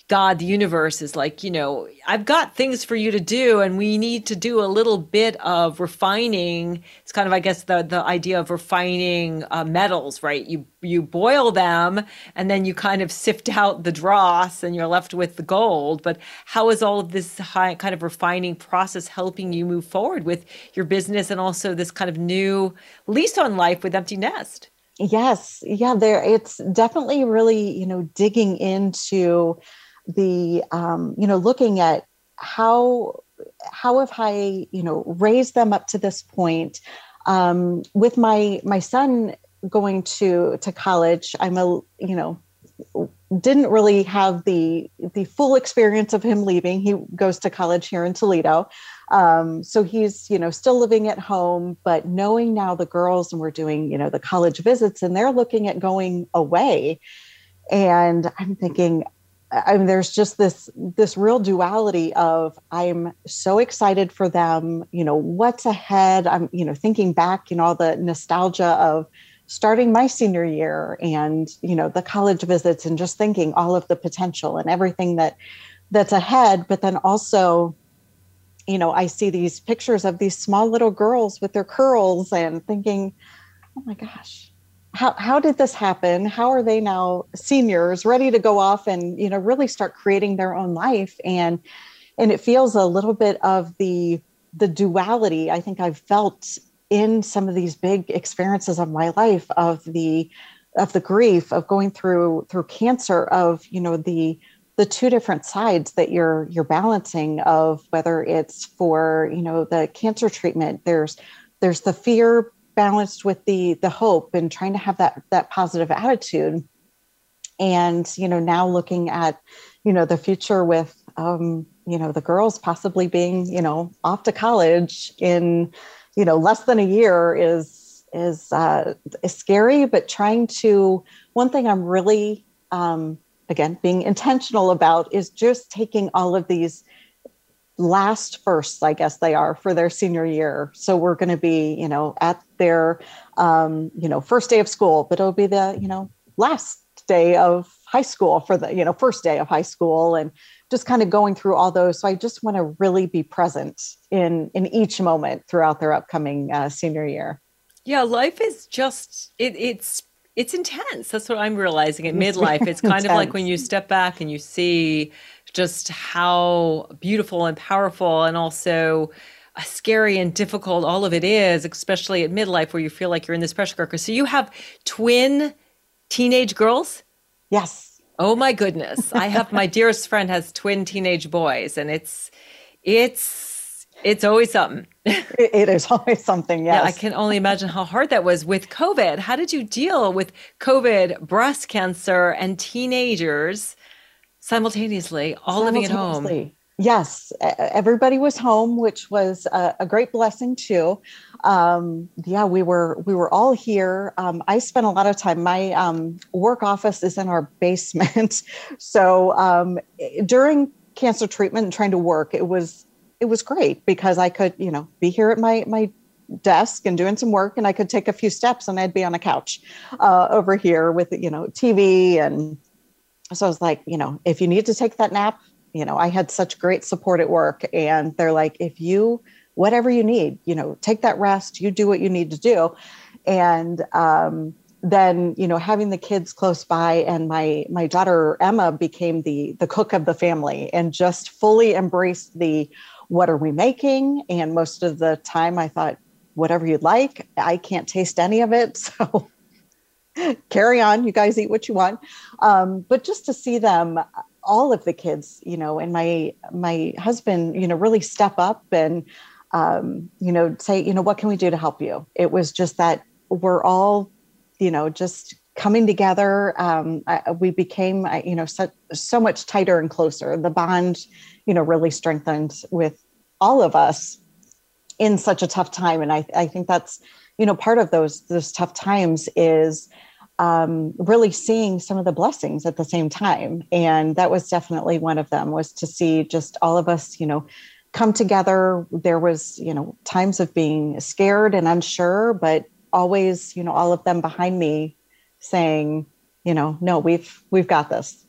God, the universe is like, you know, I've got things for you to do, and we need to do a little bit of refining. It's kind of, I guess, the the idea of refining uh, metals, right? You you boil them, and then you kind of sift out the dross, and you're left with the gold. But how is all of this high, kind of refining process helping you move forward with your business, and also this kind of new lease on life with Empty Nest? Yes, yeah, there. It's definitely really, you know, digging into the um, you know looking at how how have I you know raised them up to this point? Um, with my my son going to to college I'm a you know didn't really have the the full experience of him leaving. He goes to college here in Toledo. Um, so he's you know still living at home but knowing now the girls and we're doing you know the college visits and they're looking at going away. And i'm thinking I mean, there's just this this real duality of I'm so excited for them. You know, what's ahead? I'm you know thinking back, you know, all the nostalgia of starting my senior year and you know the college visits and just thinking all of the potential and everything that that's ahead. But then also, you know, I see these pictures of these small little girls with their curls and thinking, oh my gosh, how, how did this happen? How are they now seniors ready to go off and you know really start creating their own life? And and it feels a little bit of the the duality i think i've felt in some of these big experiences of my life of the of the grief of going through through cancer of you know the the two different sides that you're you're balancing of whether it's for you know the cancer treatment there's there's the fear balanced with the the hope and trying to have that that positive attitude. And you know now looking at you know the future with um, you know the girls possibly being you know off to college in you know less than a year is is uh, is scary but trying to one thing i'm really um, again being intentional about is just taking all of these last firsts i guess they are for their senior year. So we're going to be you know at their um, you know first day of school but it'll be the you know last day of high school for the you know first day of high school and just kind of going through all those. So i just want to really be present in in each moment throughout their upcoming uh, senior year. Yeah life is just it, it's it's intense. That's what i'm realizing at midlife. It's kind of like when you step back and you see just how beautiful and powerful and also uh, scary and difficult all of it is especially at midlife where you feel like you're in this pressure cooker so you have twin teenage girls yes Oh my goodness. I have my dearest friend has twin teenage boys and it's it's it's always something. it is always something, yes. Yeah, I can only imagine how hard that was with COVID. How did you deal with COVID, breast cancer, and teenagers simultaneously, all simultaneously. living at home? Yes, everybody was home, which was a, a great blessing too. Um, yeah, we were we were all here. Um, I spent a lot of time. My um, work office is in our basement, so um, during cancer treatment and trying to work, it was it was great because I could you know be here at my my desk and doing some work, and I could take a few steps and I'd be on a couch uh, over here with you know TV and so I was like, you know, if you need to take that nap, you know, I had such great support at work, and they're like, if you, whatever you need, you know, take that rest, you do what you need to do. And, um, then you know having the kids close by and my my daughter emma became the the cook of the family and just fully embraced the what are we making and most of the time i thought whatever you'd like i can't taste any of it so carry on you guys eat what you want um, but just to see them all of the kids, you know, and my my husband, you know, really step up and um, you know, say, you know, what can we do to help you? It was just that we're all, you know, just coming together. Um, I, we became, you know, so, so much tighter and closer. The bond, you know, really strengthened with all of us in such a tough time. And I, I think that's, you know, part of those those tough times is um, really seeing some of the blessings at the same time. And that was definitely one of them was to see just all of us you know come together. There was you know times of being scared and unsure but always you know all of them behind me saying you know no we've we've got this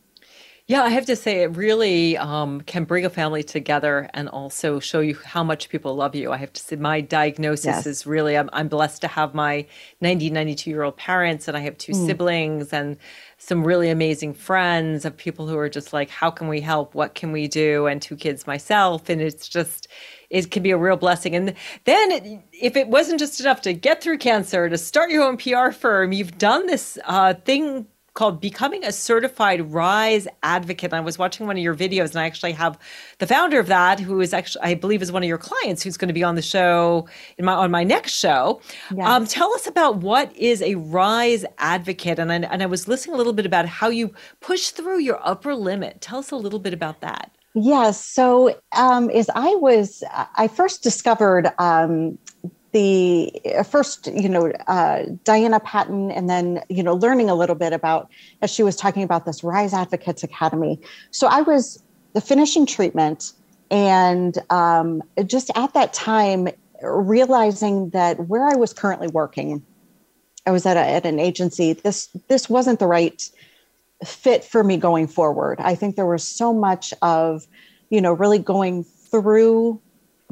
yeah, I have to say, it really um, can bring a family together and also show you how much people love you. I have to say, my diagnosis yes. is really, I'm, I'm, blessed to have my 90, 92 year old parents, and I have two mm. siblings and some really amazing friends of people who are just like, how can we help? What can we do? And two kids myself. And it's just, it can be a real blessing. And then, if it wasn't just enough to get through cancer, to start your own PR firm, you've done this uh, thing called Becoming a Certified Rise Advocate. And I was watching one of your videos, and I actually have the founder of that, who is actually, I believe, is one of your clients, who's going to be on the show in my on my next show. Yes. Um, tell us about what is a Rise Advocate, and I, and I was listening a little bit about how you push through your upper limit. Tell us a little bit about that. Yes. So, um, as I was, I first discovered um, the uh, first, you know, uh, Diana Patton, and then, you know, learning a little bit about, as she was talking about this Rise Advocates Academy. So I was the finishing treatment and um, just at that time, realizing that where I was currently working, I was at, a, at an agency, this, this wasn't the right fit for me going forward. I think there was so much of, you know, really going through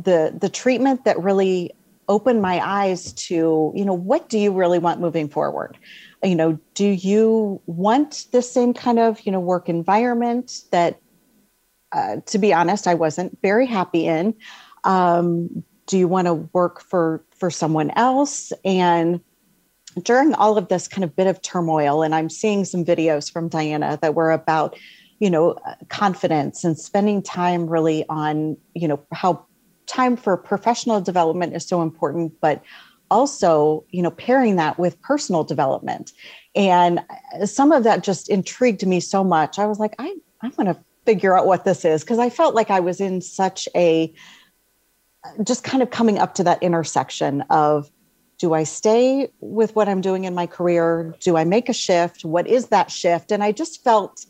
the the treatment that really open my eyes to you know what do you really want moving forward? You know do you want the same kind of you know work environment that uh, to be honest i wasn't very happy in? Um, do you want to work for for someone else? And during all of this kind of bit of turmoil and i'm seeing some videos from diana that were about you know confidence and spending time really on you know how time for professional development is so important, but also, you know, pairing that with personal development. And some of that just intrigued me so much. I was like, I, I'm going to figure out what this is because I felt like I was in such a just kind of coming up to that intersection of do I stay with what I'm doing in my career? Do I make a shift? What is that shift? And I just felt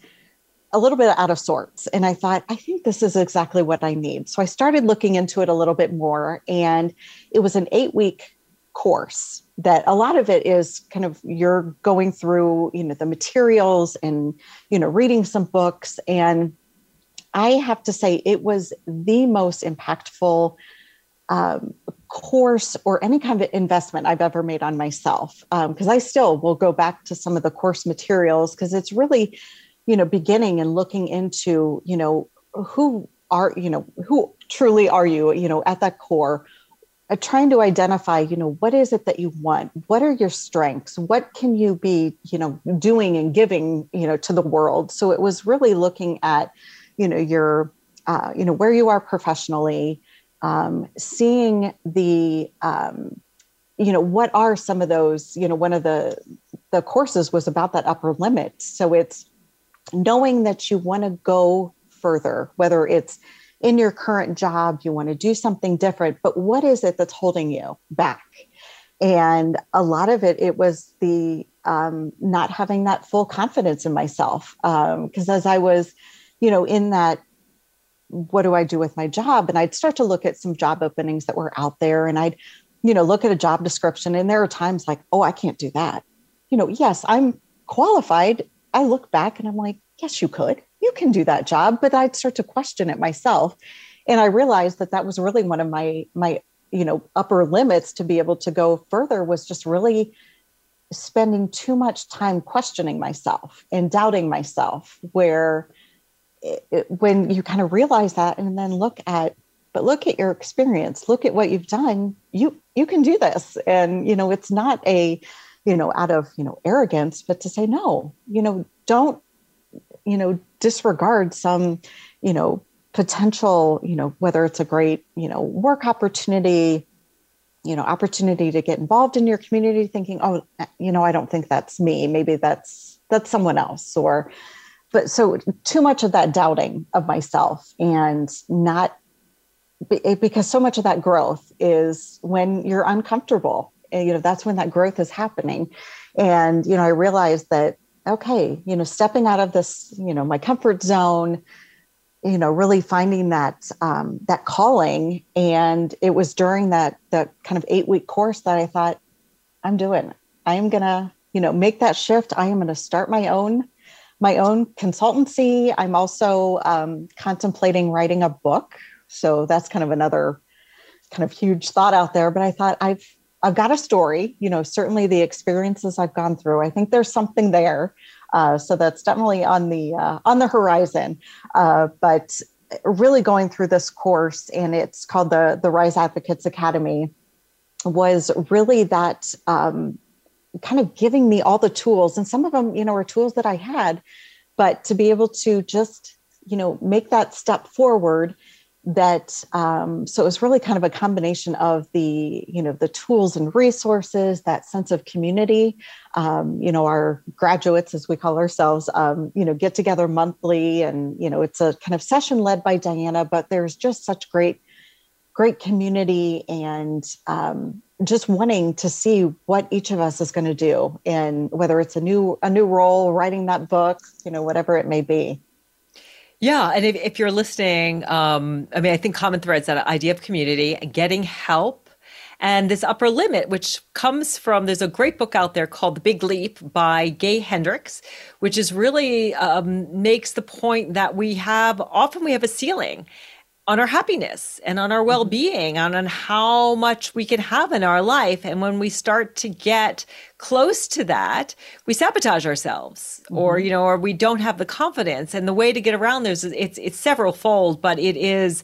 a little bit out of sorts. And I thought, I think this is exactly what I need. So I started looking into it a little bit more. And it was an eight week course that a lot of it is kind of you're going through, you know, the materials and, you know, reading some books. And I have to say, it was the most impactful um, course or any kind of investment I've ever made on myself. Because um, I still will go back to some of the course materials because it's really, you know, beginning and looking into, you know, who are, you know, who truly are you, you know, at that core. Uh, trying to identify, you know, what is it that you want? What are your strengths? What can you be, you know, doing and giving, you know, to the world? So it was really looking at, you know, your, uh, you know, where you are professionally, um, seeing the um, you know what are some of those you know one of the the courses was about that upper limit so it's knowing that you want to go further whether it's in your current job you want to do something different but what is it that's holding you back and a lot of it it was the um, not having that full confidence in myself because um, as i was you know in that what do I do with my job? And I'd start to look at some job openings that were out there and I'd, you know, look at a job description. And there are times like, oh, I can't do that. You know, yes, I'm qualified. I look back and I'm like, yes, you could. You can do that job. But I'd start to question it myself. And I realized that that was really one of my, my, you know, upper limits to be able to go further was just really spending too much time questioning myself and doubting myself where it, when you kind of realize that and then look at but look at your experience look at what you've done you you can do this and you know it's not a you know out of you know arrogance but to say no you know don't you know disregard some you know potential you know whether it's a great you know work opportunity you know opportunity to get involved in your community thinking oh eh, you know i don't think that's me. Maybe that's that's someone else or but so too much of that doubting of myself and not because so much of that growth is when you're uncomfortable you know that's when that growth is happening and you know i realized that okay you know stepping out of this you know my comfort zone you know really finding that um, that calling and it was during that that kind of eight week course that i thought i'm doing i am gonna you know make that shift i am gonna start my own my own consultancy. I'm also um, contemplating writing a book. So that's kind of another kind of huge thought out there. But I thought I've I've got a story. You know, certainly the experiences I've gone through. I think there's something there. Uh, so that's definitely on the uh, on the horizon. Uh, but really going through this course, and it's called the the Rise Advocates Academy, was really that um, kind of giving me all the tools and some of them you know are tools that i had but to be able to just you know make that step forward that um, so it was really kind of a combination of the you know the tools and resources that sense of community. Um, you know our graduates as we call ourselves um, you know get together monthly and you know it's a kind of session led by diana but there's just such great great community and um, just wanting to see what each of us is going to do and whether it's a new a new role writing that book you know whatever it may be yeah and if, if you're listening um, i mean i think common threads that idea of community getting help and this upper limit which comes from there's a great book out there called the big leap by gay hendricks which is really um, makes the point that we have often we have a ceiling on our happiness and on our mm-hmm. well-being on, on how much we can have in our life and when we start to get close to that we sabotage ourselves mm-hmm. or you know or we don't have the confidence and the way to get around this is it's it's several fold but it is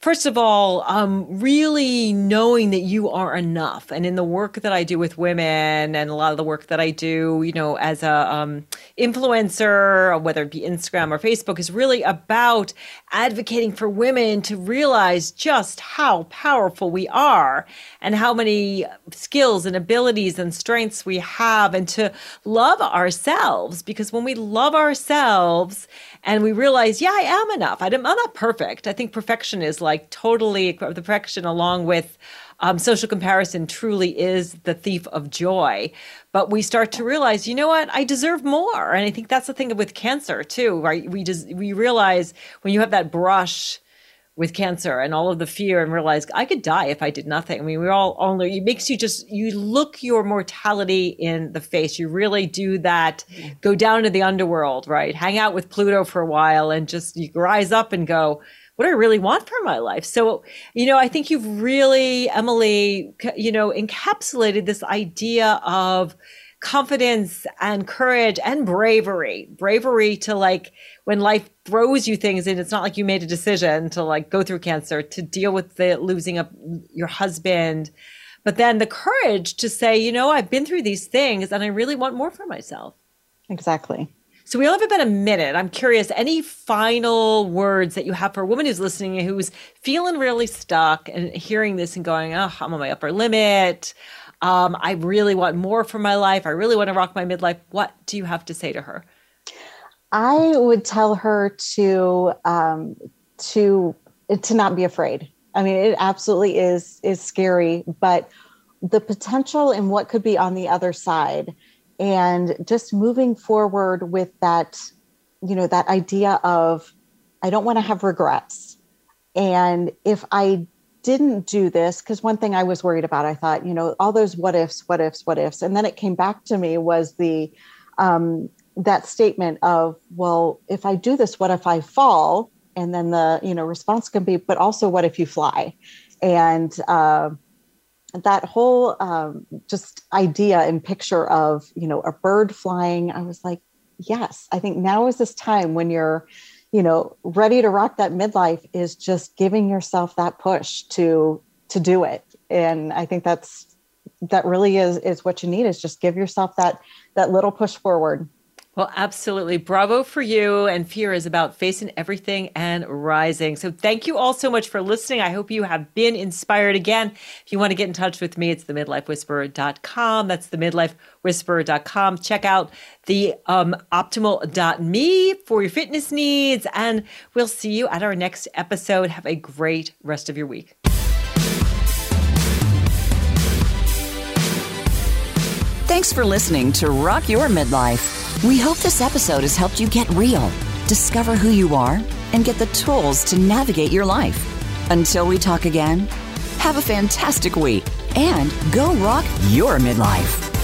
first of all, um, really knowing that you are enough. And in the work that I do with women and a lot of the work that I do, you know, as a um, influencer, whether it be Instagram or Facebook, is really about advocating for women to realize just how powerful we are and how many skills and abilities and strengths we have and to love ourselves. Because when we love ourselves and we realize, yeah, I am enough. I'm not perfect. I think perfection is like totally the perfection along with um, social comparison truly is the thief of joy. But we start to realize, you know what, I deserve more. And I think that's the thing with cancer too, right? We just we realize when you have that brush with cancer and all of the fear and realize I could die if I did nothing. I mean, we're all only, it makes you just, you look your mortality in the face. You really do that, go down to the underworld, right? Hang out with Pluto for a while and just you rise up and go, what do I really want for my life? So, you know, I think you've really, Emily, you know, encapsulated this idea of, confidence and courage and bravery bravery to like when life throws you things and it's not like you made a decision to like go through cancer to deal with the losing of your husband but then the courage to say you know i've been through these things and i really want more for myself exactly so we only have about a minute. I'm curious, any final words that you have for a woman who's listening who's feeling really stuck and hearing this and going, oh, I'm on my upper limit. Um, I really want more for my life. I really want to rock my midlife. What do you have to say to her? I would tell her to um, to to not be afraid. I mean, it absolutely is is scary, but the potential and what could be on the other side, and just moving forward with that, you know, that idea of I don't want to have regrets, and if I didn't do this because one thing i was worried about i thought you know all those what ifs what ifs what ifs. And then it came back to me was the um, that statement of well if i do this what if i fall? And then the you know response can be but also what if you fly? And uh, that whole um, just idea and picture of you know a bird flying i was like yes i think now is this time when you're you know ready to rock that midlife is just giving yourself that push to to do it. And i think that's that really is is what you need is just give yourself that that little push forward well, absolutely. Bravo for you. And fear is about facing everything and rising. So thank you all so much for listening. I hope you have been inspired again. If you want to get in touch with me, it's the midlifewhisperer.com. That's the midlifewhisperer.com. Check out the um, optimal.me for your fitness needs. And we'll see you at our next episode. Have a great rest of your week. Thanks for listening to Rock Your Midlife. We hope this episode has helped you get real, discover who you are, and get the tools to navigate your life. Until we talk again, have a fantastic week and go rock your midlife.